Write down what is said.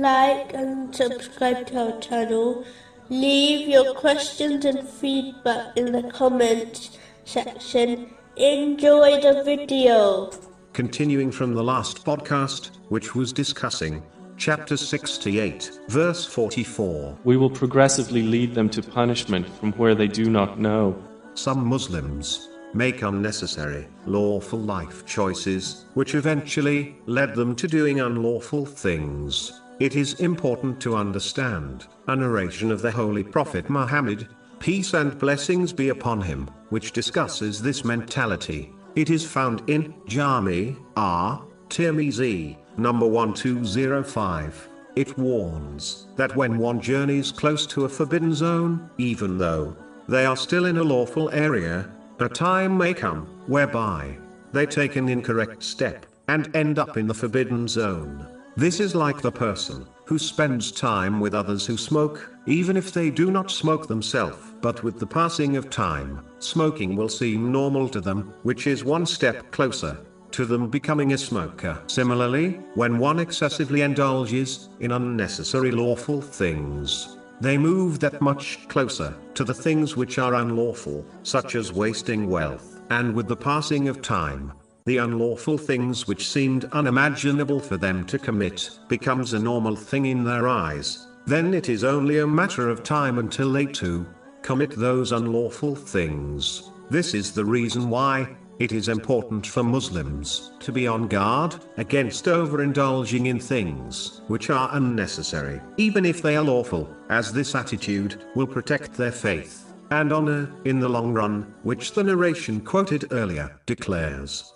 like and subscribe to our channel. Leave your questions and feedback in the comments section. Enjoy the video. Continuing from the last podcast, which was discussing chapter 68, verse 44. We will progressively lead them to punishment from where they do not know. Some Muslims make unnecessary, lawful life choices, which eventually led them to doing unlawful things. It is important to understand a narration of the Holy Prophet Muhammad, peace and blessings be upon him, which discusses this mentality. It is found in Jami At Tirmizi, number 1205. It warns that when one journeys close to a forbidden zone, even though they are still in a lawful area, a time may come whereby they take an incorrect step and end up in the forbidden zone. This is like the person who spends time with others who smoke, even if they do not smoke themselves, but with the passing of time, smoking will seem normal to them, which is one step closer to them becoming a smoker. Similarly, when one excessively indulges in unnecessary lawful things, they move that much closer to the things which are unlawful, such as wasting wealth, and with the passing of time, the unlawful things which seemed unimaginable for them to commit becomes a normal thing in their eyes. Then it is only a matter of time until they too commit those unlawful things. This is the reason why it is important for Muslims to be on guard against overindulging in things which are unnecessary, even if they are lawful, as this attitude will protect their faith and honor in the long run, which the narration quoted earlier declares.